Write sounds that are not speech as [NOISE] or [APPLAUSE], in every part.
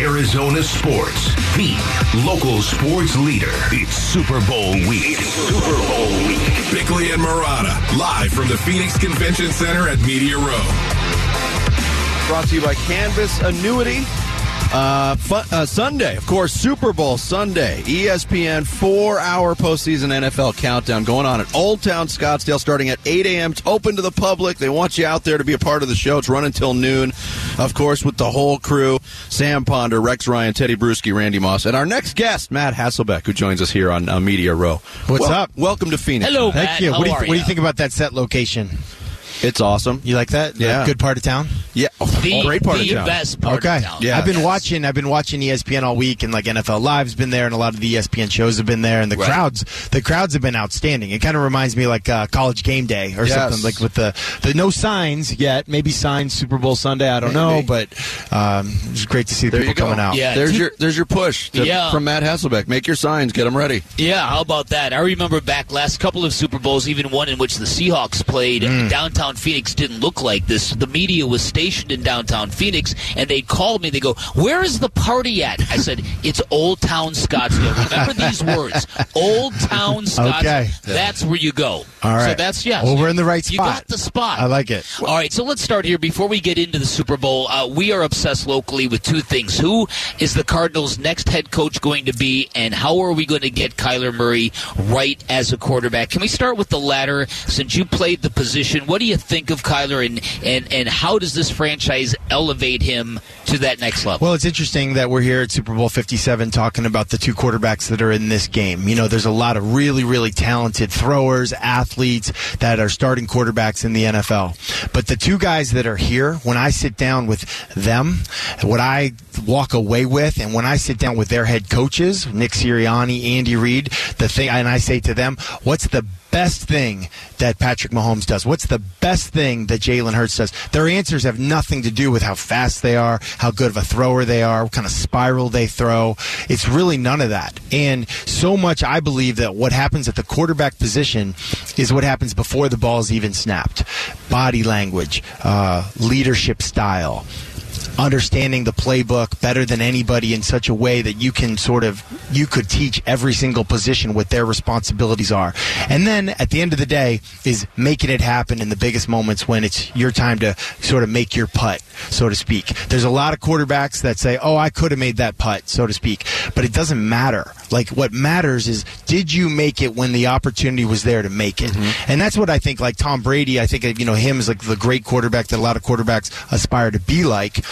Arizona sports, the local sports leader. It's Super Bowl week. It's Super Bowl week. Bickley and Marotta, live from the Phoenix Convention Center at Media Row. Brought to you by Canvas Annuity. Uh, fun, uh, Sunday, of course, Super Bowl Sunday. ESPN four-hour postseason NFL countdown going on at Old Town Scottsdale, starting at 8 a.m. It's open to the public. They want you out there to be a part of the show. It's running until noon, of course, with the whole crew: Sam Ponder, Rex Ryan, Tedy Bruschi, Randy Moss, and our next guest, Matt Hasselbeck, who joins us here on uh, Media Row. What's Wel- up? Welcome to Phoenix. Hello, Thank Matt. you. How What do you, are what do you think about that set location? It's awesome. You like that? Yeah. Good part of town. Yeah, The, great part the of town. best part okay. of town. Yeah. I've been Yes. watching. I've been watching ESPN all week, and like NFL Live's been there, and a lot of the ESPN shows have been there, and the Right. crowds. The crowds have been outstanding. It kind of reminds me like uh, college game day or Yes. something, like with the the no signs yet. Maybe signs Super Bowl Sunday. I don't know, but um, it's great to see There people coming out. Yeah. There's your there's your push to- Yeah. from Matt Hasselbeck. Make your signs, get them ready. Yeah, how about that? I remember back last couple of Super Bowls, even one in which the Seahawks played. Mm. Downtown Phoenix didn't look like this. The media was stationed in downtown Phoenix, and they called me. They go, "Where is the party at?" I said, "It's Old Town Scottsdale." Remember these words, Old Town Scottsdale. Okay. That's where you go. All right. So that's yeah. Well, we're in the right spot. You got the spot. I like it. All right, so let's start here. Before we get into the Super Bowl, uh, we are obsessed locally with two things. Who is the Cardinals' next head coach going to be, and how are we going to get Kyler Murray right as a quarterback? Can we start with the latter? Since you played the position, what do you think of Kyler, and, and, and how does this franchise elevate him to that next level? Well, it's interesting that we're here at Super Bowl 57 talking about the two quarterbacks that are in this game. You know, there's a lot of really, really talented throwers, athletes that are starting quarterbacks in the NFL. But the two guys that are here, when I sit down with them, what I walk away with, and when I sit down with their head coaches, Nick Sirianni, Andy Reid, the thing, and I say to them, what's the best thing that Patrick Mahomes does? What's the best thing that Jalen Hurts does? Their answers have nothing to do with how fast they are, how good of a thrower they are, what kind of spiral they throw. It's really none of that. And so much, I believe that what happens at the quarterback position is what happens before the ball's even snapped. Body language, uh, leadership style understanding the playbook better than anybody in such a way that you can sort of you could teach every single position what their responsibilities are. And then at the end of the day is making it happen in the biggest moments when it's your time to sort of make your putt so to speak. There's a lot of quarterbacks that say oh i could have made that putt so to speak. But it doesn't matter. Like what matters is did you make it when the opportunity was there to make it? Mm-hmm. And that's what i think like tom brady i think of, you know him as like the great quarterback that a lot of quarterbacks aspire to be like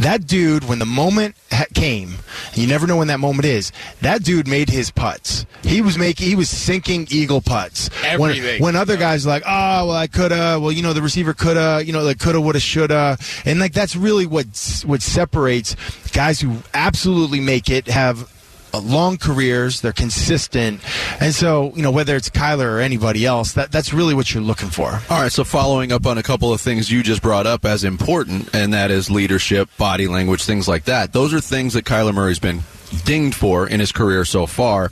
that dude, when the moment ha- came, you never know when that moment is. That dude made his putts. He was making, he was sinking eagle putts. When, Everything. when other guys are like, oh, well, I coulda. Well, you know, the receiver coulda. You know, like coulda, woulda, shoulda. And like that's really what what separates guys who absolutely make it have. Uh, Long careers, they're consistent, and so you know whether it's Kyler or anybody else, that that's really what you're looking for. All right, so following up on a couple of things you just brought up as important, and that is leadership, body language, things like that. Those are things that Kyler Murray's been dinged for in his career so far,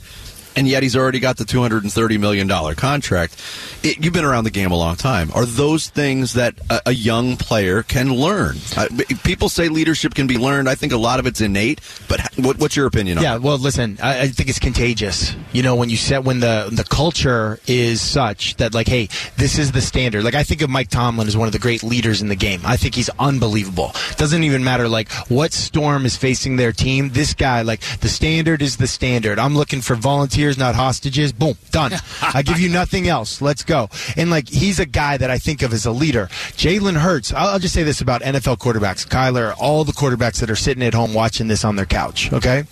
and yet he's already got the $230 million contract. It, you've been around the game a long time. Are those things that a, a young player can learn? Uh, people say leadership can be learned. I think a lot of it's innate, but what, what's your opinion on Yeah, it? well, listen, I, I think it's contagious. You know, when you set when the the culture is such that like, hey, this is the standard. Like, I think of Mike Tomlin as one of the great leaders in the game. I think he's unbelievable. Doesn't even matter like what storm is facing their team. This guy, like, the standard is the standard. I'm looking for volunteers, not hostages. Boom, done. [LAUGHS] I give you nothing else. Let's go. And like, he's a guy that I think of as a leader. Jalen Hurts. I'll, I'll just say this about NFL quarterbacks, Kyler, all the quarterbacks that are sitting at home watching this on their couch. Okay,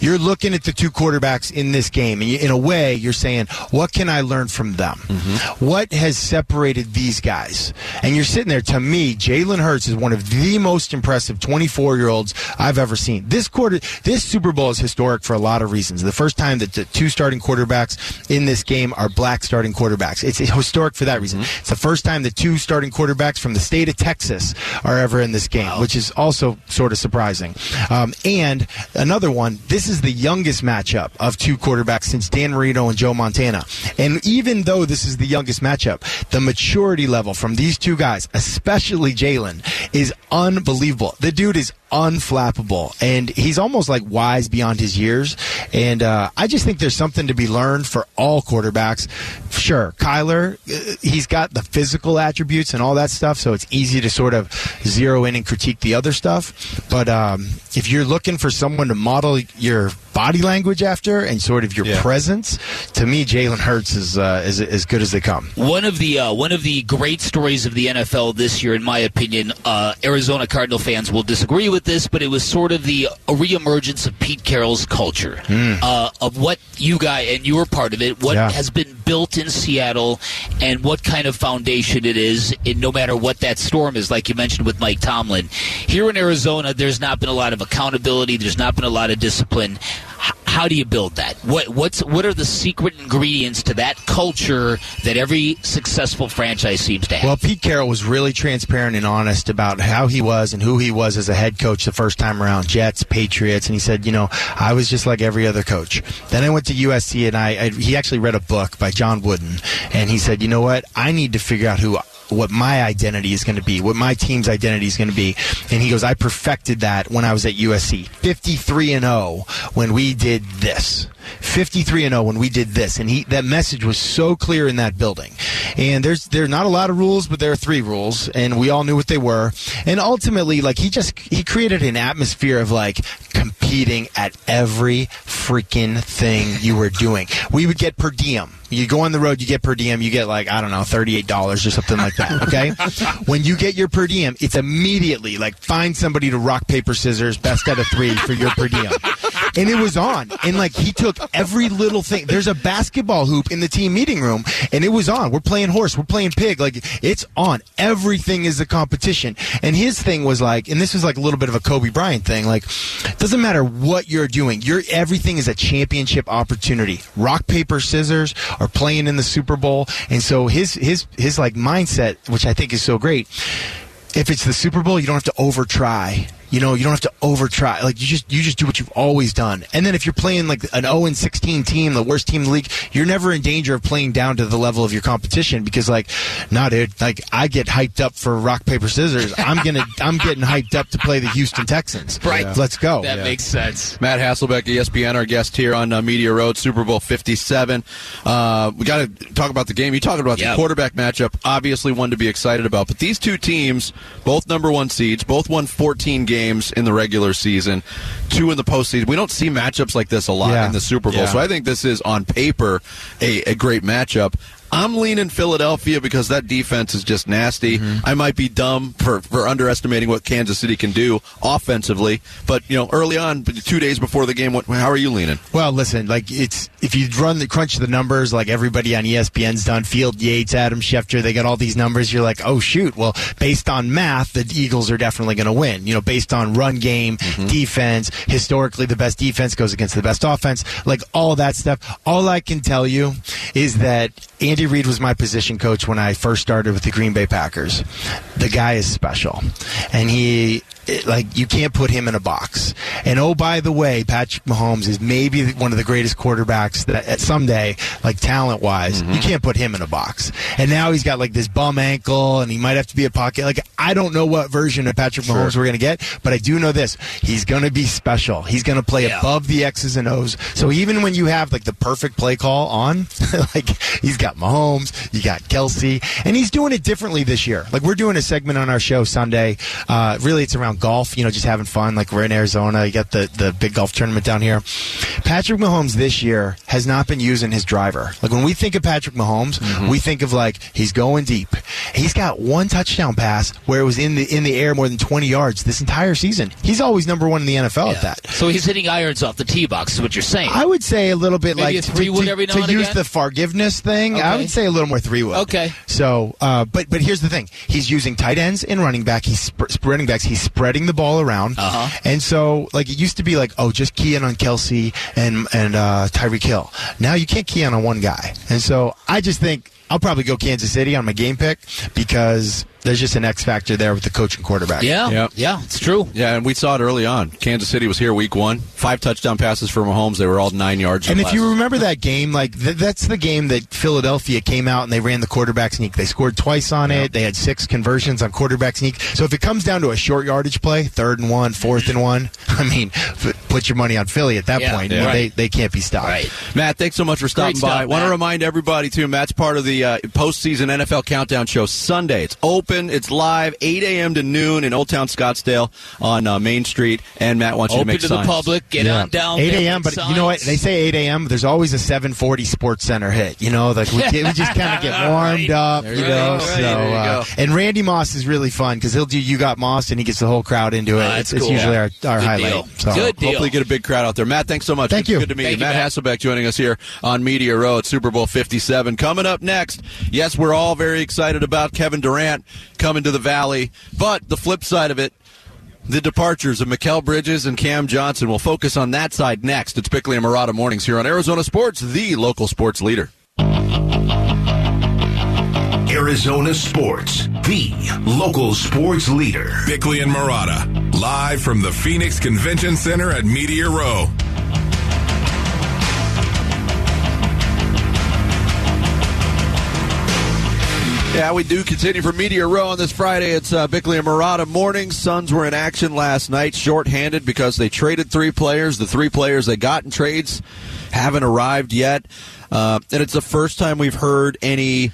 you're looking at the two quarterbacks in this game, and you, in a way, you're saying, "What can I learn from them? Mm-hmm. What has separated these guys?" And you're sitting there. To me, Jalen Hurts is one of the most impressive 24 year olds I've ever seen. This quarter, this Super Bowl is historic for a lot of reasons. The first time that the two starting quarterbacks in this game are black starting quarterbacks. It's historic for that reason. It's the first time the two starting quarterbacks from the state of Texas are ever in this game, which is also sort of surprising. Um, and another one, this is the youngest matchup of two quarterbacks since Dan Marino and Joe Montana. And even though this is the youngest matchup, the maturity level from these two guys, especially Jalen, is unbelievable. The dude is unflappable, and he's almost like wise beyond his years. And uh, I just think there's something to be learned for all quarterbacks. Sure, Kyler, uh, he's got the physical attributes and all that stuff, so it's easy to sort of zero in and critique the other stuff. But um, if you're looking for someone to model your body language after and sort of your Yeah. presence, to me, Jalen Hurts is, uh, is as good as they come. One of the uh, one of the great stories of the NFL this year, in my opinion, uh, Arizona Cardinal fans will disagree with this, but it was sort of the a reemergence of Pete Carroll's culture, uh, of what you guys and you were part of it, what Yeah. has been built in Seattle, and what kind of foundation it is. In no matter what that storm is, like you mentioned with Mike Tomlin, here in Arizona, there's not been a lot of accountability. There's not been a lot of discipline. How do you build that? What what's what are the secret ingredients to that culture that every successful franchise seems to have? Well, Pete Carroll was really transparent and honest about how he was and who he was as a head coach the first time around, Jets, Patriots, and he said, you know, I was just like every other coach. Then I went to USC and I, I he actually read a book by John Wooden, and he said, you know what, I need to figure out who what my identity is going to be, what my team's identity is going to be. And he goes, I perfected that when I was at USC. 53 and 0 when we did this. 53 and 0 when we did this. And he that message was so clear in that building. And there's there're not a lot of rules, but there are three rules and we all knew what they were. And ultimately like he just he created an atmosphere of like competing at every freaking thing you were doing. We would get per diem. You go on the road, you get per diem, you get like, I don't know, $38 or something like that, okay? [LAUGHS] when you get your per diem, it's immediately like find somebody to rock, paper, scissors, best out of three for your per diem. And it was on. And like he took every little thing. There's a basketball hoop in the team meeting room, and it was on. We're playing horse, we're playing pig. Like it's on. Everything is a competition. And his thing was like, and this was like a little bit of a Kobe Bryant thing, like, it doesn't matter what you're doing, you're everything is a championship opportunity. Rock, paper, scissors are playing in the Super Bowl. And so his his his like mindset, which I think is so great, if it's the Super Bowl, you don't have to over try. You know, you don't have to over try. Like you just you just do what you've always done. And then if you're playing like an 0 and 16 team, the worst team in the league, you're never in danger of playing down to the level of your competition because like, nah, dude, like I get hyped up for rock paper scissors. I'm gonna [LAUGHS] I'm getting hyped up to play the Houston Texans. Right. Let's go. that makes sense. Matt Hasselbeck, ESPN, our guest here on uh, Media Row, Super Bowl 57. Uh, we got to talk about the game. You talking about Yeah. the quarterback matchup, obviously one to be excited about. But these two teams, both number one seeds, both won 14 games in the regular season, two in the postseason. We don't see matchups like this a lot Yeah. in the Super Bowl, Yeah. so I think this is on paper a, a great matchup. I'm leaning Philadelphia because that defense is just nasty. Mm-hmm. I might be dumb for, for underestimating what Kansas City can do offensively, but you know, early on, two days before the game, what, how are you leaning? Well, listen, like it's if you run the crunch the numbers, like everybody on ESPN's done, Field Yates, Adam Schefter, they got all these numbers. You're like, oh shoot. Well, based on math, the Eagles are definitely going to win. You know, based on run game, defense, historically the best defense goes against the best offense, like all that stuff. All I can tell you is that Andy Reid was my position coach when I first started with the Green Bay Packers. The guy is special, and he it- like you can't put him in a box. And oh, by the way, Patrick Mahomes is maybe one of the greatest quarterbacks that at someday, like talent wise, you can't put him in a box. And now he's got like this bum ankle, and he might have to be a pocket. Like I don't know what version of Patrick Mahomes we're gonna get, but I do know this: he's gonna be special. He's gonna play Yeah. above the X's and O's. So even when you have like the perfect play call on, [LAUGHS] like he's got Mahomes, you got Kelce, and he's doing it differently this year. Like we're doing a segment on our show Sunday. Uh, really, it's around golf. You know, just having fun. Like we're in Arizona, you got the the big golf tournament down here. Patrick Mahomes this year has not been using his driver. Like when we think of Patrick Mahomes, we think of like he's going deep. He's got one touchdown pass where it was in the in the air more than 20 yards this entire season. He's always number one in the NFL at that. So he's hitting irons off the tee box, is what you're saying. I would say a little bit Maybe like a three wood to, every now to and use the forgiveness thing. I would say a little more three wood. Okay. So, uh, but but here's the thing: he's using tight ends and running back. He's sp- running backs. He's spreading the ball around. Uh-huh. And so, like it used to be, like oh, just key in on Kelce and and uh, Tyreek Hill. Now you can't key in on one guy. And so, I just think. I'll probably go Kansas City on my game pick because there's just an X factor there with the coach and quarterback. Yeah, Yep. yeah, it's true. Yeah, and we saw it early on. Kansas City was here week one. Five touchdown passes for Mahomes. They were all nine yards. or And if less. you remember that game, like th- that's the game that Philadelphia came out and they ran the quarterback sneak. They scored twice on it. They had six conversions on quarterback sneak. So if it comes down to a short yardage play, third and one, fourth and one, [LAUGHS] I mean, f- put your money on Philly at that Yeah, point. yeah. They Right. they can't be stopped. Right. Matt, thanks so much for stopping Great by. stuff, Want to remind everybody too. Matt's part of the uh, postseason NFL Countdown Show Sunday. It's open. It's live, 8 a.m. to noon in Old Town Scottsdale on uh, Main Street. And Matt wants you to make sure. Open to the public. Get on down. 8 a.m. make But you know what? They say 8 a.m. There's always a 7:40 Sports Center hit. You know, like we, get, we just kind of get [LAUGHS] warmed Right. up. There You you know, go. so Right, there you uh, go. and Randy Moss is really fun because he'll do you got Moss and he gets the whole crowd into it. Ah, it's that's it's cool. usually our, our Good highlight. deal. So. Good deal. Hopefully, get a big crowd out there. Matt, thanks so much. Thank Good- you. Good to meet Thank you. you, Matt Matt. Hasselbeck joining us here on Media Row at Super Bowl 57. Coming up next, yes, we're all very excited about Kevin Durant coming to the Valley, but the flip side of it, the departures of Mikal Bridges and Cam Johnson. We'll focus on that side next. It's Bickley and Marotta Mornings here on Arizona Sports, the local sports leader. Arizona Sports, the local sports leader. Bickley and Marotta, live from the Phoenix Convention Center at Media Row. Yeah, we do continue from Media Row on this Friday. It's uh, Bickley and Marotta morning. Suns were in action last night, shorthanded because they traded three players. The three players they got in trades haven't arrived yet, uh, and it's the first time we've heard any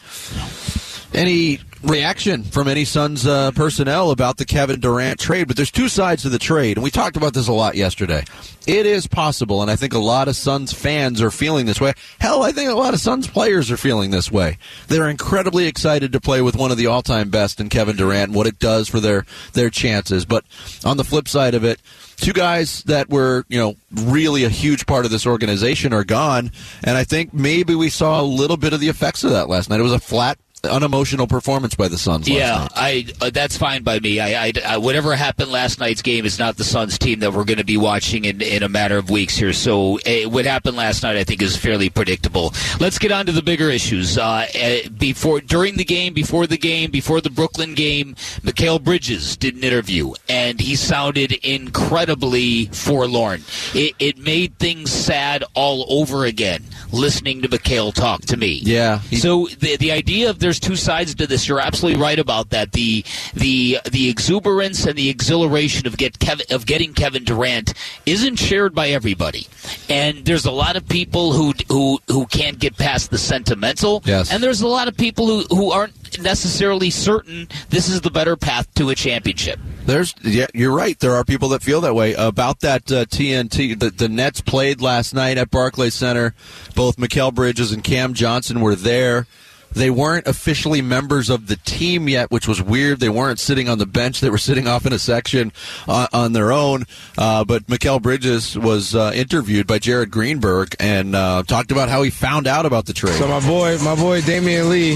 any reaction from any Suns uh, personnel about the Kevin Durant trade. But there's two sides to the trade, and we talked about this a lot yesterday. It is possible, and I think a lot of Suns fans are feeling this way. Hell, I think a lot of Suns players are feeling this way. They're incredibly excited to play with one of the all-time best in Kevin Durant and what it does for their their chances. But on the flip side of it, two guys that were, you know, really a huge part of this organization are gone, and I think maybe we saw a little bit of the effects of that last night. It was a flat unemotional performance by the Suns. Last Yeah. I uh, that's fine by me. I, I, I whatever happened last night's game is not the Suns team that we're going to be watching in, in a matter of weeks here. So uh, what happened last night, I think, is fairly predictable. Let's get on to the bigger issues. Uh, uh, before during the game, before the game, before the Brooklyn game, Mikal Bridges did an interview, and he sounded incredibly forlorn. It, it made things sad all over again. Listening to Mikal talk to me. Yeah, he- So the the idea of there's two sides to this. You're absolutely right about that. The the the exuberance and the exhilaration of get Kevin, of getting Kevin Durant isn't shared by everybody, and there's a lot of people who who who can't get past the sentimental. Yes. and there's a lot of people who who aren't necessarily certain this is the better path to a championship. There's, yeah, you're right. There are people that feel that way about that uh, TNT. The, the Nets played last night at Barclays Center. Both Mikal Bridges and Cam Johnson were there. They weren't officially members of the team yet, which was weird. They weren't sitting on the bench. They were sitting off in a section uh, on their own. Uh, but Mikal Bridges was uh, interviewed by Jared Greenberg and uh, talked about how he found out about the trade. So my boy, my boy Damion Lee,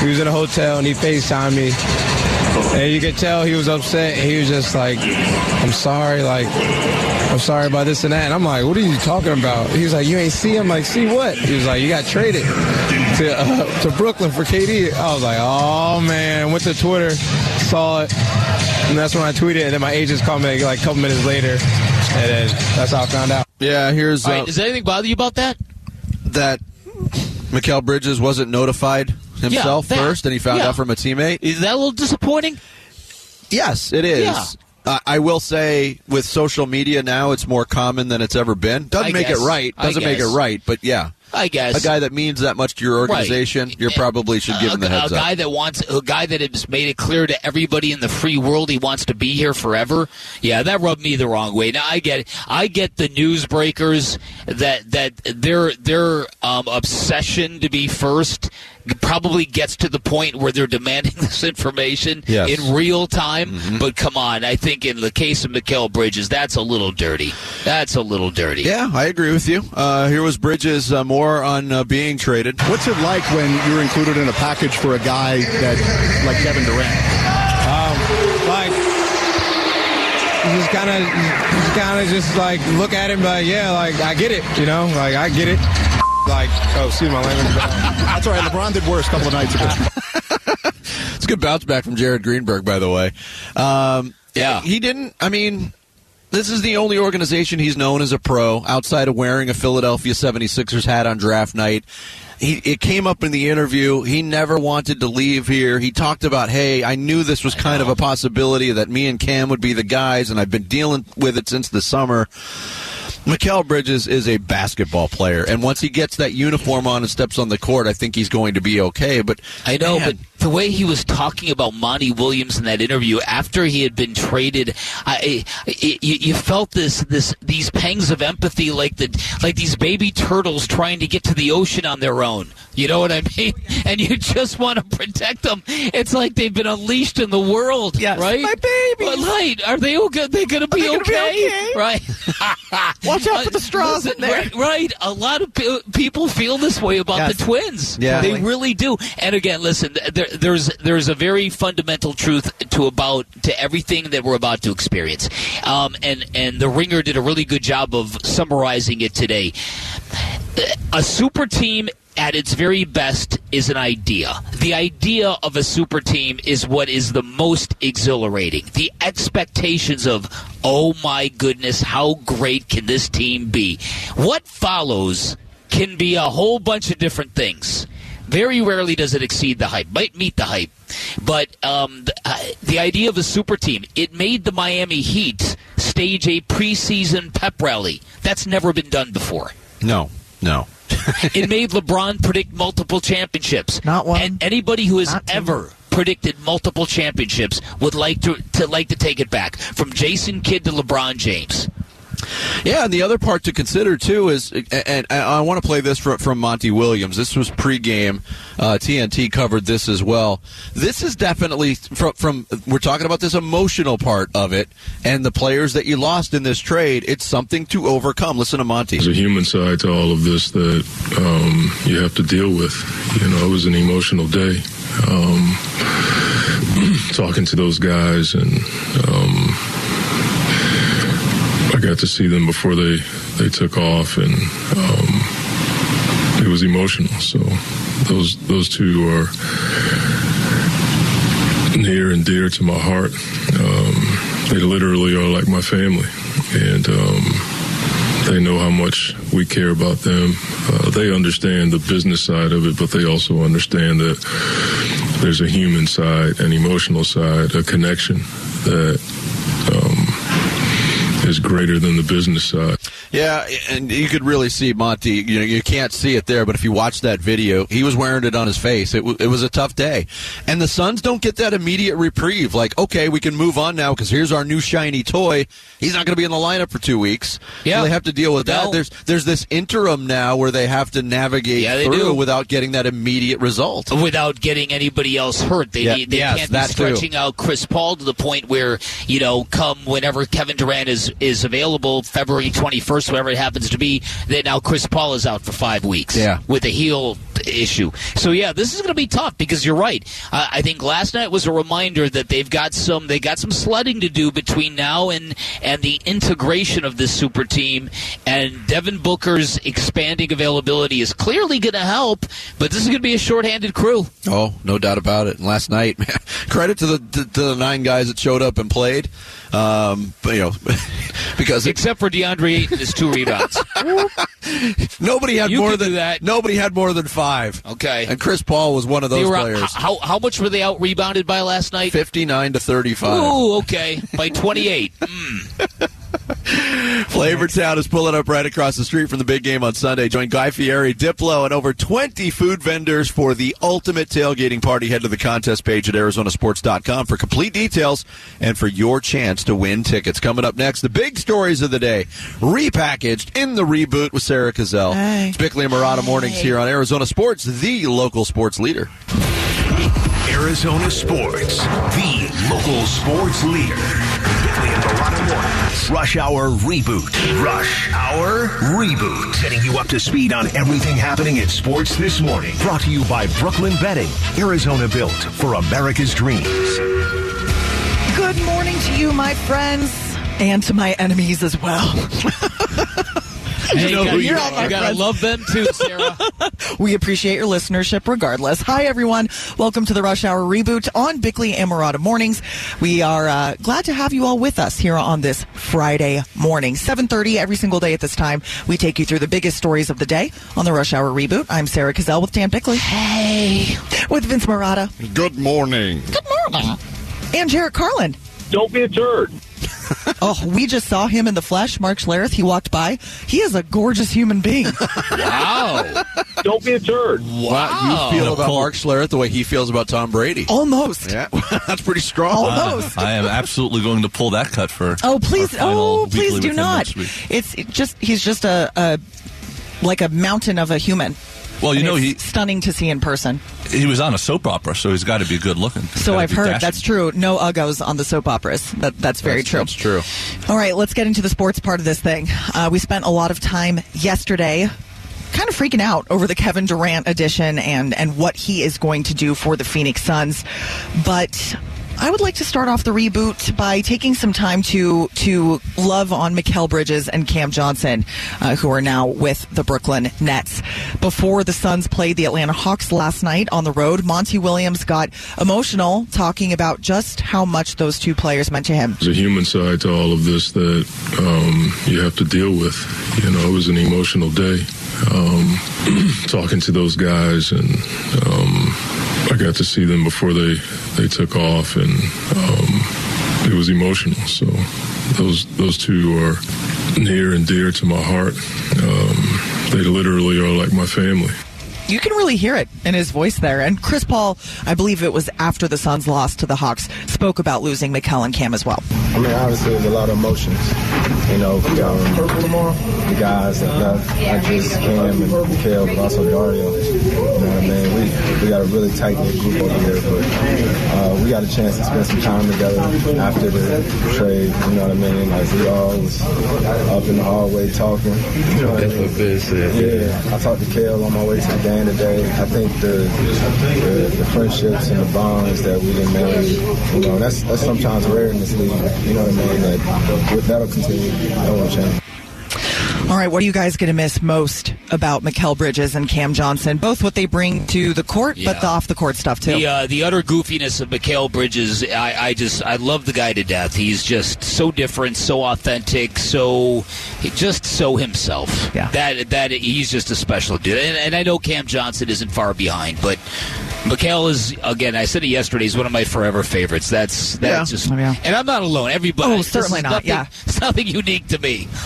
he was in a hotel and he FaceTimed me. And you could tell he was upset. He was just like, I'm sorry, like, I'm sorry about this and that. And I'm like, what are you talking about? He was like, you ain't see him. Like, see what? He was like, you got traded to uh, to Brooklyn for KD. I was like, oh man. Went to Twitter, saw it, and that's when I tweeted. And then my agents called me like a couple minutes later, and then that's how I found out. yeah, here's All uh, right, does anything bother you about that? that Mikal Bridges wasn't notified himself that- first, and he found yeah. out from a teammate. Is that a little disappointing? Yes, it is. Yeah. Uh, I will say, with social media now, it's more common than it's ever been. Doesn't I make guess. it right. Doesn't make it right. But yeah, I guess a guy that means that much to your organization, Right. you probably should give a, him the heads a guy up. that wants a guy that has made it clear to everybody in the free world he wants to be here forever. Yeah, that rubbed me the wrong way. Now I get it. I get the newsbreakers that that their their um, obsession to be first probably gets to the point where they're demanding [LAUGHS] this information Yes. in real time. Mm-hmm. But come on, I think in the case of Mikal Bridges, that's a little dirty. That's a little dirty. Yeah, I agree with you. Uh, here was Bridges uh, more on uh, being traded. What's it like when you're included in a package for a guy that like Kevin Durant? Um, like, just kind of, just kind of just like look at him, like, yeah, like I get it, you know, like I get it. Like, oh, excuse my language. [LAUGHS] That's all right. LeBron did worse a couple of nights ago. [LAUGHS] It's a good bounce back from Jared Greenberg, by the way. Um, Yeah. he didn't. I mean, this is the only organization he's known as a pro outside of wearing a Philadelphia 76ers hat on draft night. He, it came up in the interview. He never wanted to leave here. He talked about, hey, I knew this was kind of a possibility that me and Cam would be the guys, and I've been dealing with it since the summer. Mikal Bridges is a basketball player, and once he gets that uniform on and steps on the court, I think he's going to be okay. But I know, man, but the way he was talking about Monty Williams in that interview after he had been traded, I, I, you, you felt this, this, these pangs of empathy, like the, like these baby turtles trying to get to the ocean on their own. You know what I mean? [LAUGHS] And you just want to protect them. It's like they've been unleashed in the world, Yes, right? my. Well, right? Are they okay? They going to be they gonna be okay? okay? Right? [LAUGHS] Watch out for the uh, straws in there. Right, right. A lot of pe- people feel this way about Yes. the twins. Yeah. they really do. And again, listen, there, there's there's a very fundamental truth to about to everything that we're about to experience. Um, and and the Ringer did a really good job of summarizing it today. A super team at its very best is an idea. The idea of a super team is what is the most exhilarating. The expectations of, oh my goodness, how great can this team be? What follows can be a whole bunch of different things. Very rarely does it exceed the hype. Might meet the hype, but um, the, uh, the idea of a super team it made the Miami Heat stage a preseason pep rally. That's never been done before. no, no. [LAUGHS] it made LeBron predict multiple championships. Not one, And anybody who has ever predicted multiple championships would like to, to like to take it back from Jason Kidd to LeBron James. Yeah, and the other part to consider too is, and I want to play this from, Monty Williams. This was pregame. Uh, TNT covered this as well. This is definitely from, from. We're talking about this emotional part of it, and the players that you lost in this trade. It's something to overcome. Listen to Monty. There's a human side to all of this that um, you have to deal with. You know, it was an emotional day. Um, [CLEARS THROAT] talking to those guys, and um, got to see them before they, they took off, and um, it was emotional. So those those two are near and dear to my heart. Um, they literally are like my family, and um, they know how much we care about them. Uh, they understand the business side of it, but they also understand that there's a human side, an emotional side, a connection that is greater than the business side. Yeah, and you could really see Monty. You know, you can't see it there, but if you watch that video, he was wearing it on his face. It, w- it was a tough day, and the Suns don't get that immediate reprieve. Like, okay, we can move on now because here's our new shiny toy. He's not going to be in the lineup for two weeks. Yeah. so they have to deal with that. There's there's this interim now where they have to navigate Yeah, through do. without getting that immediate result. without getting anybody else hurt. They, Yeah, they yes, can't be stretching out Chris Paul to the point where, you know, come whenever Kevin Durant is, is available, February 21st, whatever it happens to be, that now Chris Paul is out for five weeks Yeah. with a heel issue. So, yeah, this is going to be tough because you're right. Uh, I think last night was a reminder that they've got some they got some sledding to do between now and, and the integration of this super team. And Devin Booker's expanding availability is clearly going to help, but this is going to be a shorthanded crew. Oh, no doubt about it. And last night, [LAUGHS] credit to the to, to the nine guys that showed up and played. Um, but, you know, [LAUGHS] because it, Except for DeAndre Ayton, his two rebounds. [LAUGHS] nobody had You more than that. Nobody had more than five. Okay. And Chris Paul was one of those were players. how, how much were they out rebounded by last night? Fifty-nine to thirty-five. Ooh, okay. By 28. Mm. [LAUGHS] [LAUGHS] Flavortown is pulling up right across the street from the big game on Sunday. Join Guy Fieri, Diplo, and over 20 food vendors for the ultimate tailgating party. Head to the contest page at ArizonaSports.com for complete details and for your chance to win tickets. Coming up next, the big stories of the day, repackaged in the reboot with Sarah Cazell. Hey. It's Bickley and Marotta mornings here on Arizona Sports, the local sports leader. Arizona Sports, the local sports leader. Bickley and Marotta Mornings. Rush Hour Reboot. Rush Hour Reboot. Getting you up to speed on everything happening in sports this morning. Brought to you by Brooklyn Betting. Arizona built for America's dreams. Good morning to you, my friends, and to my enemies as well. [LAUGHS] Hey, you, gotta, You're you all my gotta friends. love them too, Sarah. [LAUGHS] We appreciate your listenership regardless. Hi, everyone. Welcome to the Rush Hour Reboot on Bickley and Marotta Mornings. We are uh, glad to have you all with us here on this Friday morning. 7.30 every single day at this time. We take you through the biggest stories of the day on the Rush Hour Reboot. I'm Sarah Cazell with Dan Bickley. Hey. With Vince Marotta. Good morning. Good morning. And Jared Carlin. Don't be a turd. [LAUGHS] Oh, we just saw him in the flesh. Mark Schlereth, he walked by. He is a gorgeous human being. [LAUGHS] Wow. Don't be a turd. Wow. You feel about Mark Schlereth the way he feels about Tom Brady. Almost. Yeah, [LAUGHS] that's pretty strong. Almost. I am absolutely going to pull that cut for. Oh, please! our final Oh, please do not. It's just he's just a, a like a mountain of a human. Well, you And know, he stunning to see in person. he was on a soap opera, so he's got to be good looking. He's So I've heard dashing. that's true. No uggos on the soap operas. That that's very That's- true. That's true. All right, let's get into the sports part of this thing. Uh, we spent a lot of time yesterday kind of freaking out over the Kevin Durant edition and, and what he is going to do for the Phoenix Suns. But I would like to start off the reboot by taking some time to to love on Mikal Bridges and Cam Johnson, uh, who are now with the Brooklyn Nets. Before the Suns played the Atlanta Hawks last night on the road, Monty Williams got emotional talking about just how much those two players meant to him. There's a human side to all of this that um, you have to deal with. You know, it was an emotional day. Um, [CLEARS THROAT] talking to those guys, and um, I got to see them before they, they took off, and um, it was emotional. So those those two are near and dear to my heart. Um, they literally are like my family. You can really hear it in his voice there. And Chris Paul, I believe it was after the Suns lost to the Hawks, spoke about losing Mikal and Cam as well. I mean, obviously, there's a lot of emotions. You know, um, the guys that left, not just Cam and Mikal, but also Dario. You know what I mean? We, we got a really tight group over here, but uh, we got a chance to spend some time together after the trade. You know what I mean? Like, we all was up in the hallway talking. You know what I mean? Yeah, I talked to Kale on my way to the game today. I think the, the the friendships and the bonds that we done made, you know, that's that's sometimes rare in this league. You know what I mean? That that'll continue. That won't change. All right, what are you guys going to miss most about Mikal Bridges and Cam Johnson? Both what they bring to the court, but the off the court stuff too. The uh, the utter goofiness of Mikal Bridges, I, I just I love the guy to death. He's just so different, so authentic, so just so himself. Yeah. that that he's just a special dude. And, and I know Cam Johnson isn't far behind, but Mikal is again. I said it yesterday. He's one of my forever favorites. That's that's Yeah. just, Oh, yeah. and I'm not alone. Everybody. Oh, certainly not, nothing- yeah. it's [LAUGHS] nothing unique to me. [LAUGHS]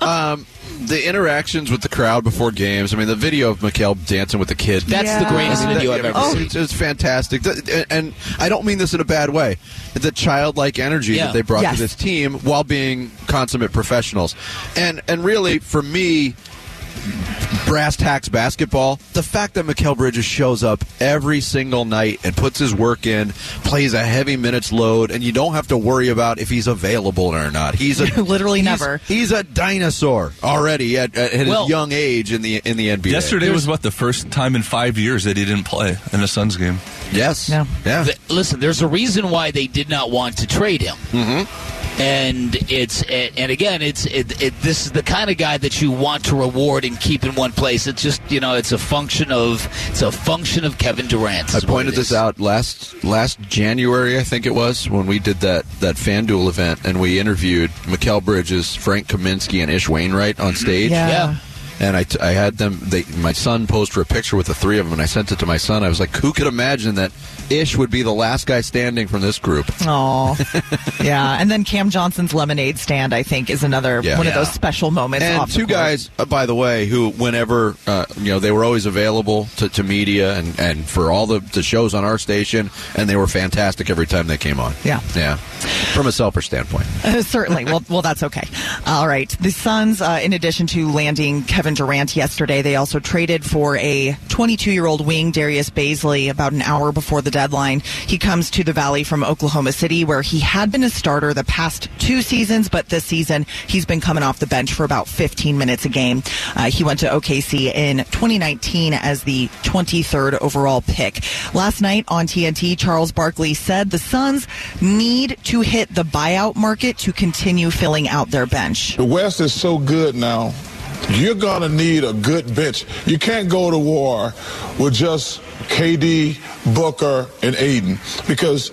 Um, the interactions with the crowd before games. I mean, the video of Mikal dancing with the kid. That's Yeah. the greatest I mean, video that- I've ever oh, seen. It's, it's fantastic, Th- and, and I don't mean this in a bad way. The childlike energy Yeah. that they brought Yes. to this team while being consummate professionals, and and really for me. Brass tacks basketball. The fact that Mikal Bridges shows up every single night and puts his work in, plays a heavy minutes load, and you don't have to worry about if he's available or not. He's a [LAUGHS] Literally he's- never. He's a dinosaur already at, at his Well- young age in the in the NBA. Yesterday was what the first time in five years that he didn't play in a Suns game. Yes. Yeah. Yeah. Th- listen, there's a reason why they did not want to trade him. Mm-hmm. And it's and and again, it's it, it, this is the kind of guy that you want to reward and keep in one place. It's just you know, it's a function of it's a function of Kevin Durant. I pointed this out last last January, I think it was, when we did that that FanDuel event and we interviewed Mikal Bridges, Frank Kaminsky, and Ish Wainwright on mm-hmm. stage. Yeah. Yeah. And I, t- I had them. They, my son posed for a picture with the three of them, and I sent it to my son. I was like, "Who could imagine that Ish would be the last guy standing from this group?" Oh, [LAUGHS] yeah. And then Cam Johnson's lemonade stand, I think, is another Yeah. one of those special moments. and two guys, uh, by the way, who whenever uh, you know they were always available to, to media and, and for all the, the shows on our station, and they were fantastic every time they came on. Yeah. yeah. From a selfish standpoint, Uh, [LAUGHS] certainly. Well, well, that's okay. All right. The Suns, uh, in addition to landing Kevin Durant yesterday, they also traded for a 22-year-old wing, Darius Bazley, about an hour before the deadline. He comes to the Valley from Oklahoma City, where he had been a starter the past two seasons, but this season he's been coming off the bench for about 15 minutes a game. Uh, he went to OKC in 2019 as the 23rd overall pick. Last night on TNT, Charles Barkley said the Suns need to hit the buyout market to continue filling out their bench. The West is so good now you're going to need a good bench. You can't go to war with just KD, Booker, and Ayton because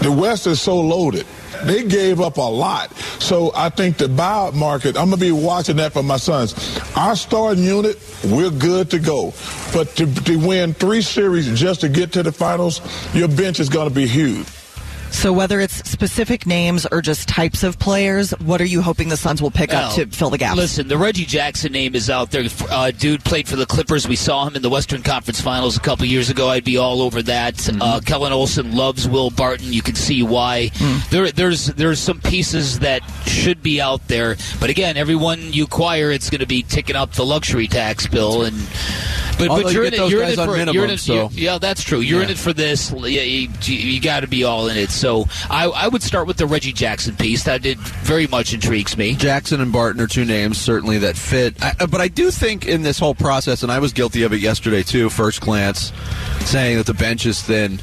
the West is so loaded. They gave up a lot. So I think the buyout market, I'm going to be watching that for my Suns. Our starting unit, we're good to go. But to, to win three series just to get to the finals, your bench is going to be huge. So whether it's specific names or just types of players, what are you hoping the Suns will pick up to fill the gap? Listen, the Reggie Jackson name is out there. Uh, dude played for the Clippers. We saw him in the Western Conference Finals a couple years ago. I'd be all over that. Mm-hmm. Uh, Kellan Olson loves Will Barton. You can see why. Mm. There, there's there's some pieces that should be out there, but again, everyone you acquire, it's going to be ticking up the luxury tax bill and. But, Although but you you're get in it. those You're in it for minimum, you're in it, so- you're- yeah, that's true. You're in it for this. Yeah, You, you got to be all in it. So I, I would start with the Reggie Jackson piece. That did very much intrigues me. Jackson and Barton are two names certainly that fit. I, uh, but I do think in this whole process, and I was guilty of it yesterday too. First glance, saying that the bench is thin.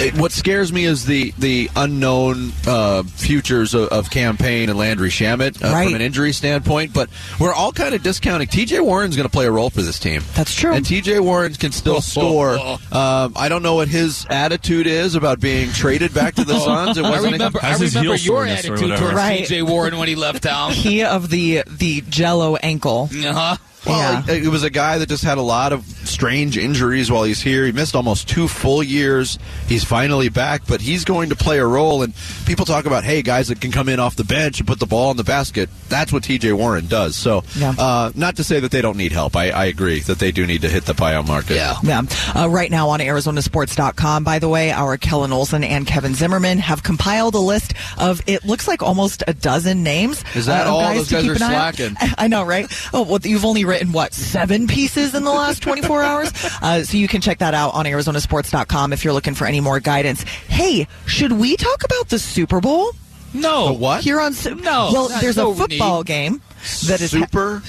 It- what scares me is the the unknown uh, futures of, of Cam Payne and Landry Shamet uh, Right. from an injury standpoint. But we're all kind of discounting. T.J. Warren's going to play a role for this team. That's true. And T.J. Warren can still [LAUGHS] score. Um, I don't know what his attitude is about being traded back to the [LAUGHS] Suns. It I wasn't remember, I How's his remember your attitude whatever? towards Right. TJ Warren when he left town. [LAUGHS] he of the the Jello ankle. Uh-huh. Well, Yeah. it was a guy that just had a lot of strange injuries while he's here. He missed almost two full years. He's finally back, but he's going to play a role. And people talk about, hey, guys that can come in off the bench and put the ball in the basket. That's what T.J. Warren does. So, Yeah. uh, not to say that they don't need help. I, I agree that they do need to hit the buyout market. Yeah. Yeah. Uh, right now on ArizonaSports.com, by the way, our Kellan Olson and Kevin Zimmerman have compiled a list of, it looks like almost a dozen names. Is that uh, all? guys Those guys are an eye on. slacking. [LAUGHS] I know, right? Oh, well, you've only written, what, seven pieces in the last 24 [LAUGHS] hours? Uh, so you can check that out on ArizonaSports.com if you're looking for any more guidance. Hey, should we talk about the Super Bowl? No. The what? Here on Su- No, well, there's no a football need. game that is Super?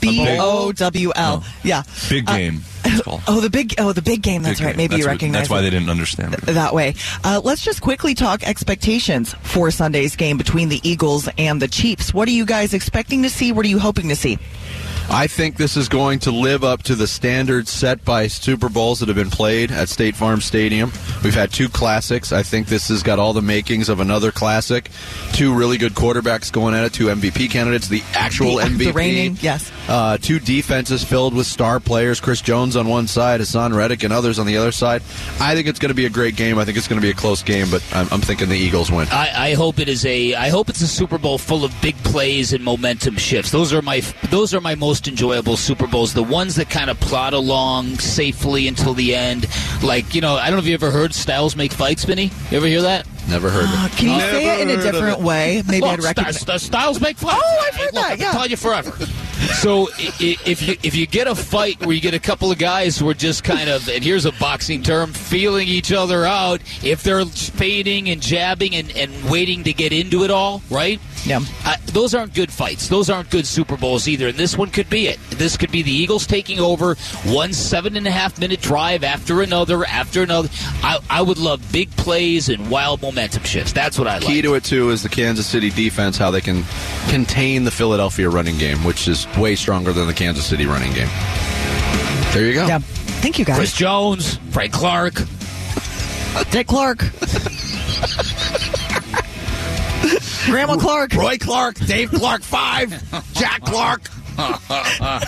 B O W L. Yeah, Big Uh, game. it's [LAUGHS] called. Oh, the big oh the big game. That's Big right. game. Maybe you That's what- recognize That's why they didn't understand it. that way. Uh, let's just quickly talk expectations for Sunday's game between the Eagles and the Chiefs. What are you guys expecting to see? What are you hoping to see? I think this is going to live up to the standards set by Super Bowls that have been played at State Farm Stadium. We've had two classics. I think this has got all the makings of another classic. Two really good quarterbacks going at it, two MVP candidates, the actual The- MVP. the reigning, yes. Uh, two defenses filled with star players, Chris Jones on one side, Haason Reddick, and others on the other side. I think it's going to be a great game. I think it's going to be a close game, but I'm, I'm thinking the Eagles win. I, I hope it is a. I hope it's a Super Bowl full of big plays and momentum shifts. Those are my. Those are my most enjoyable Super Bowls. The ones that kind of plod along safely until the end. Like you know, I don't know if you ever heard Styles make fights, Vinny. You ever hear that? Never heard of it. can you say it in a Never heard of different way? Maybe Look, I'd recognize. St- St- Styles make fights. Oh, I've heard Look, that, I've been telling you forever. So i- i- if you if you get a fight where you get a couple of guys who are just kind of and here's a boxing term feeling each other out, if they're fading and jabbing and, and waiting to get into it all, right? Yeah. Uh, those aren't good fights. Those aren't good Super Bowls either. And this one could be it. This could be the Eagles taking over one seven and a half minute drive after another after another. I, I would love big plays and wild momentum shifts. That's what I like. Key to it too is the Kansas City defense, how they can contain the Philadelphia running game, which is way stronger than the Kansas City running game. There you go. Yeah. Thank you, guys. Chris. Jones, Frank Clark. Dick Clark. [LAUGHS] Grandma Clark. Roy Clark, Dave Clark, five, Jack Clark. [LAUGHS]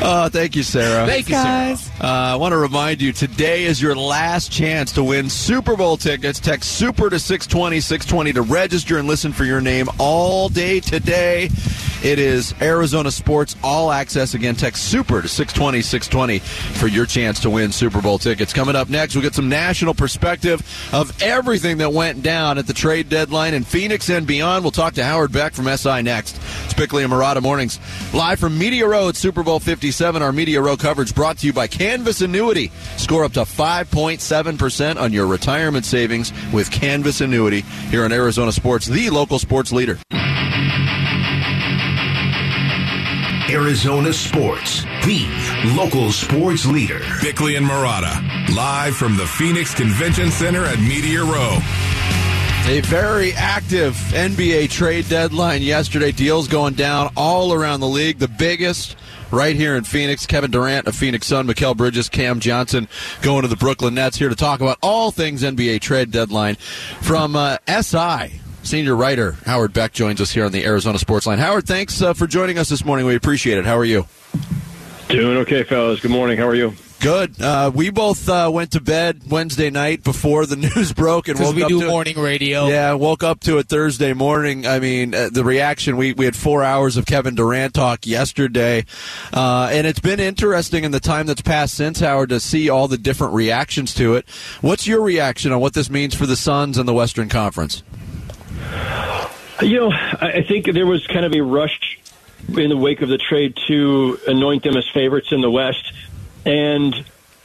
Oh, thank you, Sarah. Thank you, Guys. sir. Uh, I want to remind you today is your last chance to win Super Bowl tickets. Text Super to 620 620 to register and listen for your name all day today. It is Arizona Sports All Access. Again, text Super to 620 620 for your chance to win Super Bowl tickets. Coming up next, we'll get some national perspective of everything that went down at the trade deadline in Phoenix and beyond. We'll talk to Howard Beck from SI next. It's Bickley and Marotta Mornings. Live from Media Row at Super Bowl 57, our Media Row coverage brought to you by Canvas Annuity. Score up to 5.7% on your retirement savings with Canvas Annuity here on Arizona Sports, the local sports leader. Arizona Sports, the local sports leader. Bickley and Marotta, live from the Phoenix Convention Center at Media Row. A very active NBA trade deadline yesterday. Deals going down all around the league. The biggest right here in Phoenix. Kevin Durant, a Phoenix Sun, Mikal Bridges, Cam Johnson going to the Brooklyn Nets here to talk about all things NBA trade deadline from uh, SI. Senior writer Howard Beck joins us here on the Arizona Sports Line. Howard, thanks uh, for joining us this morning. We appreciate it. How are you? Doing okay, fellas. Good morning. How are you? Good. Uh, we both uh, went to bed Wednesday night before the [LAUGHS] news broke, and woke we up do to it. morning radio. Yeah, woke up to it Thursday morning. I mean, uh, the reaction we we had four hours of Kevin Durant talk yesterday, uh, and it's been interesting in the time that's passed since Howard to see all the different reactions to it. What's your reaction on what this means for the Suns and the Western Conference? You know, I think there was kind of a rush in the wake of the trade to anoint them as favorites in the West, and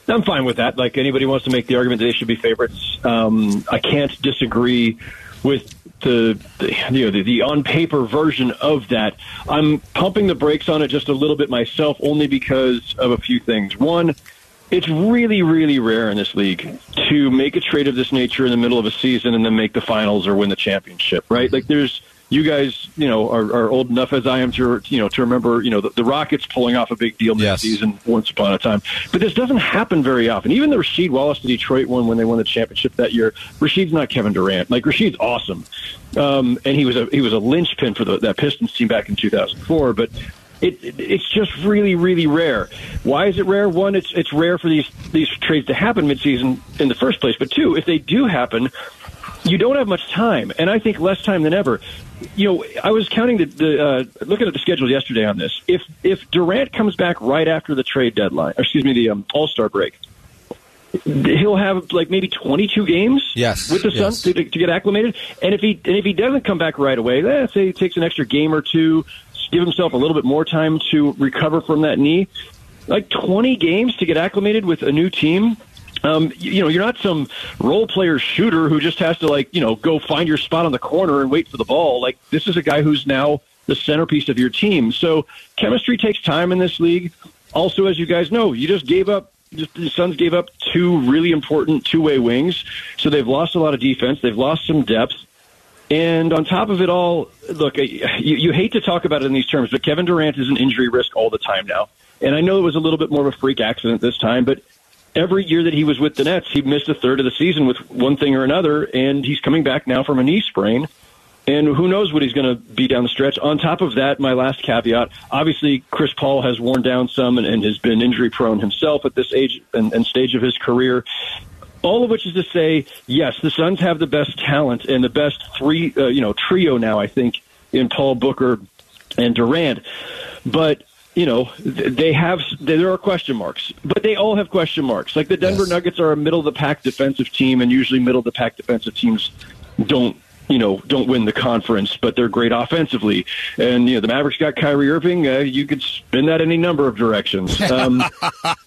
I'm fine with that. Like anybody wants to make the argument that they should be favorites, um, I can't disagree with the, the you know the, the on paper version of that. I'm pumping the brakes on it just a little bit myself, only because of a few things. One. It's really, really rare in this league to make a trade of this nature in the middle of a season and then make the finals or win the championship, right? Like there's you guys, you know, are, are old enough as I am to, you know, to remember, you know, the, the Rockets pulling off a big deal this season once upon a time. But this doesn't happen very often. Even the Rasheed Wallace to Detroit one when they won the championship that year, Rasheed's not Kevin Durant. Like Rasheed's awesome, um, and he was a he was a linchpin for the, that Pistons team back in 2004. But it, it, it's just really, really rare. Why is it rare? One, it's it's rare for these these trades to happen midseason in the first place. But two, if they do happen, you don't have much time, and I think less time than ever. You know, I was counting the, the uh, looking at the schedule yesterday on this. If if Durant comes back right after the trade deadline, excuse me, the um, All Star break, he'll have like maybe 22 games Yes, with the Suns to, to get acclimated. And if he and if he doesn't come back right away, let's say he takes an extra game or two, give himself a little bit more time to recover from that knee. Like 20 games to get acclimated with a new team. Um, you, you know, you're not some role player shooter who just has to like, you know, go find your spot on the corner and wait for the ball. Like this is a guy who's now the centerpiece of your team. So chemistry takes time in this league. Also, as you guys know, you just gave up the Suns gave up two really important two-way wings, so they've lost a lot of defense. They've lost some depth, and on top of it all, look, you, you hate to talk about it in these terms, but Kevin Durant is an injury risk all the time now. And I know it was a little bit more of a freak accident this time, but every year that he was with the Nets, he missed a third of the season with one thing or another, and he's coming back now from a knee sprain. And who knows what he's going to be down the stretch. On top of that, my last caveat obviously, Chris Paul has worn down some and, and has been injury prone himself at this age and, and stage of his career. All of which is to say, yes, the Suns have the best talent and the best three, uh, you know, trio now, I think, in Paul Booker and Durant. But you know, they have there are question marks, but they all have question marks. Like the Denver Nuggets are a middle of the pack defensive team, and usually middle of the pack defensive teams don't you know don't win the conference, but they're great offensively. And you know the Mavericks got Kyrie Irving. Uh, you could spin that any number of directions. Um,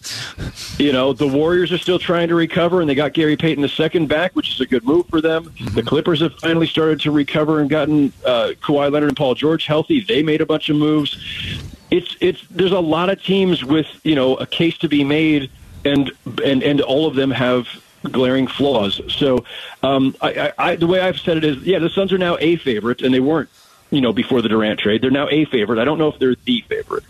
[LAUGHS] you know the Warriors are still trying to recover, and they got Gary Payton the second back, which is a good move for them. The Clippers have finally started to recover and gotten uh, Kawhi Leonard and Paul George healthy. They made a bunch of moves. It's it's there's a lot of teams with you know a case to be made, and and and all of them have glaring flaws. So um, I, I, the way I've said it is, yeah, the Suns are now a favorite, and they weren't, you know, before the Durant trade. They're now a favorite. I don't know if they're the favorite.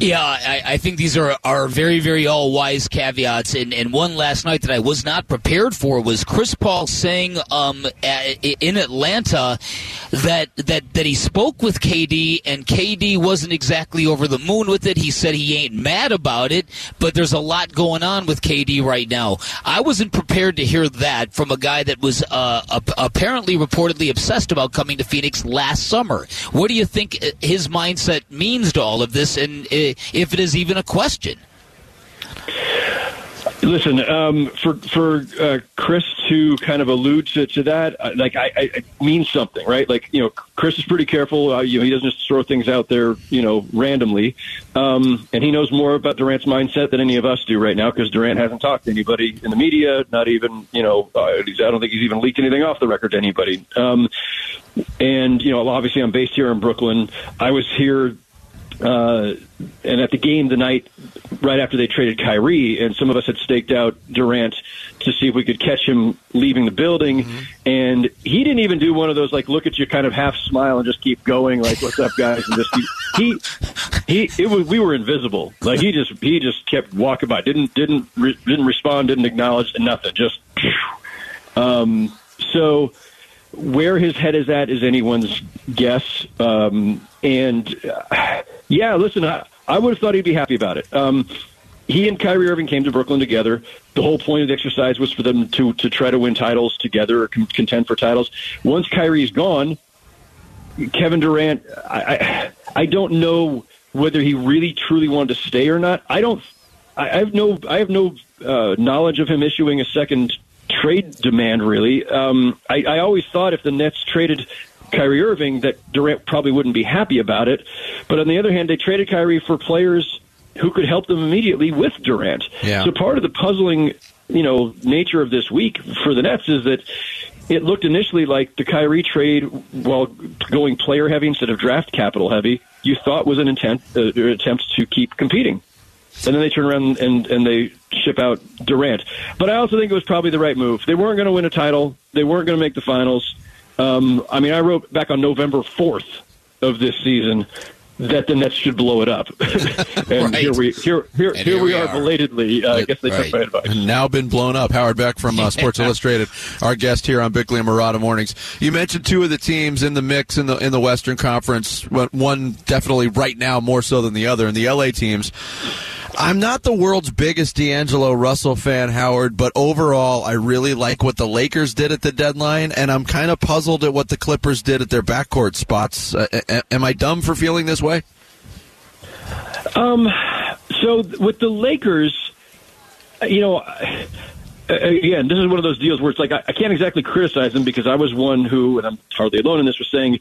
Yeah, I, I think these are, are very, very all wise caveats. And, and one last night that I was not prepared for was Chris Paul saying um, a- in Atlanta that, that, that he spoke with KD and KD wasn't exactly over the moon with it. He said he ain't mad about it, but there's a lot going on with KD right now. I wasn't prepared to hear that from a guy that was uh, ap- apparently reportedly obsessed about coming to Phoenix last summer. What do you think uh, his mindset means to all of this, and if it is even a question? Listen, um, for for uh, Chris to kind of allude to, to that, uh, like I, I it means something, right? Like you know, Chris is pretty careful. Uh, you know, he doesn't just throw things out there, you know, randomly, um, and he knows more about Durant's mindset than any of us do right now because Durant hasn't talked to anybody in the media, not even you know, uh, I don't think he's even leaked anything off the record to anybody. Um, and you know, obviously, I'm based here in Brooklyn. I was here uh, and at the game the night right after they traded Kyrie, and some of us had staked out Durant to see if we could catch him leaving the building, and he didn't even do one of those like look at you kind of half smile and just keep going like what's up guys? And just [LAUGHS] he he it was we were invisible. Like he just he just kept walking by. Didn't didn't re, didn't respond didn't acknowledge nothing. Just um so where his head is at is anyone's guess. Um, and uh, yeah, listen, I, I would have thought he'd be happy about it. Um, he and Kyrie Irving came to Brooklyn together. The whole point of the exercise was for them to to try to win titles together or con- contend for titles. Once Kyrie's gone, Kevin Durant, I, I I don't know whether he really truly wanted to stay or not. I don't. I, have no I have no uh, knowledge of him issuing a second trade demand. Really, um, I, I always thought if the Nets traded Kyrie Irving, that Durant probably wouldn't be happy about it. But on the other hand, they traded Kyrie for players who could help them immediately with Durant. Yeah. So part of the puzzling, you know, nature of this week for the Nets is that it looked initially like the Kyrie trade, while going player heavy instead of draft capital heavy, you thought was an intent uh, attempt to keep competing. And then they turn around and, and they ship out Durant. But I also think it was probably the right move. They weren't going to win a title. They weren't going to make the finals. Um, I mean, I wrote back on November 4th of this season that the Nets should blow it up. [LAUGHS] and here we here here, here, here we are, belatedly. Uh, I guess they took my advice. Now been blown up. Howard Beck from uh, [LAUGHS] Sports Illustrated, our guest here on Bickley and Marotta Mornings. You mentioned two of the teams in the mix in the in the Western Conference. One definitely right now more so than the other, and the LA teams. I'm not the world's biggest D'Angelo Russell fan, Howard, but overall, I really like what the Lakers did at the deadline, and I'm kind of puzzled at what the Clippers did at their backcourt spots. Uh, am I dumb for feeling this way? Um, so with the Lakers, you know, again, this is one of those deals where it's like I, I can't exactly criticize them because I was one who, and I'm hardly alone in this, was saying,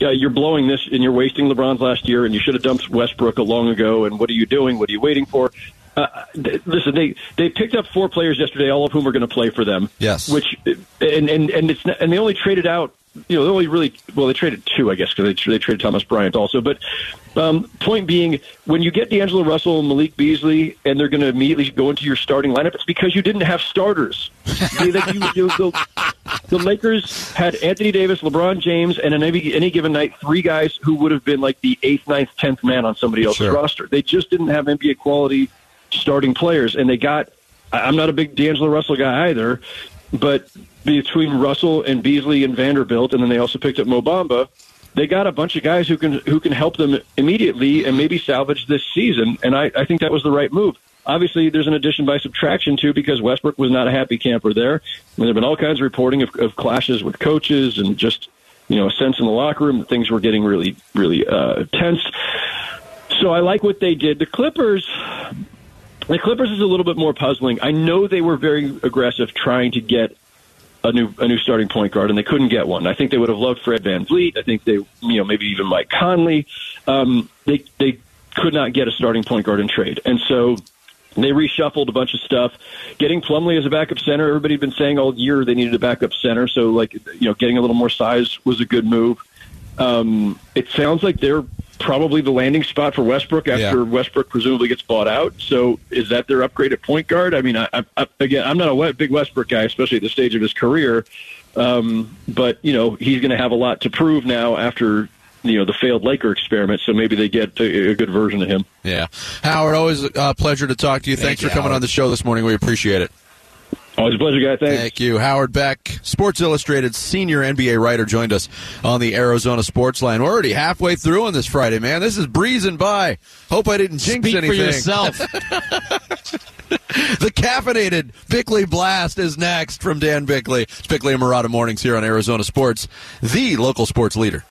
yeah, you're blowing this and you're wasting LeBron's last year, and you should have dumped Westbrook a long ago. And what are you doing? What are you waiting for? Uh, th- listen, they they picked up four players yesterday, all of whom are going to play for them. Yes. Which and and and it's not, and they only traded out. You know, they only really well, they traded two, I guess, because they, they traded Thomas Bryant also. But um, point being, when you get D'Angelo Russell and Malik Beasley, and they're going to immediately go into your starting lineup, it's because you didn't have starters. They- like you, you, the, the Lakers had Anthony Davis, LeBron James, and on any, any given night, three guys who would have been like the eighth, ninth, tenth man on somebody else's Sure. roster. They just didn't have NBA quality starting players, and they got. I'm not a big D'Angelo Russell guy either, but between Russell and Beasley and Vanderbilt, and then they also picked up Mo Bamba, They got a bunch of guys who can who can help them immediately and maybe salvage this season, and I, I think that was the right move. Obviously, there's an addition by subtraction too because Westbrook was not a happy camper there. And there have been all kinds of reporting of, of clashes with coaches and just you know a sense in the locker room that things were getting really really uh, tense. So I like what they did. The Clippers, the Clippers is a little bit more puzzling. I know they were very aggressive trying to get a new a new starting point guard, and they couldn't get one. I think they would have loved Fred VanVleet. I think they, you know, maybe even Mike Conley. Um, they they could not get a starting point guard in trade, and so they reshuffled a bunch of stuff. Getting Plumlee as a backup center, everybody had been saying all year they needed a backup center. So, like, you know, getting a little more size was a good move. Um, it sounds like they're probably the landing spot for Westbrook after Westbrook presumably gets bought out. So, is that their upgrade at point guard? I mean, I, I, I, again, I'm not a big Westbrook guy, especially at this stage of his career. Um, but you know, he's going to have a lot to prove now after you know the failed Laker experiment. So maybe they get a, a good version of him. Yeah. Howard, always a pleasure to talk to you. Thanks you, for coming Howard. on the show this morning. We appreciate it. Always a pleasure, guy. Thanks. Thank you. Howard Beck, Sports Illustrated senior NBA writer, joined us on the Arizona Sports Line. We're already halfway through on this Friday, man. This is breezing by. Hope I didn't jinx Speak anything. for yourself. [LAUGHS] [LAUGHS] the caffeinated Bickley Blast is next from Dan Bickley. It's Bickley and Marotta Mornings here on Arizona Sports, the local sports leader.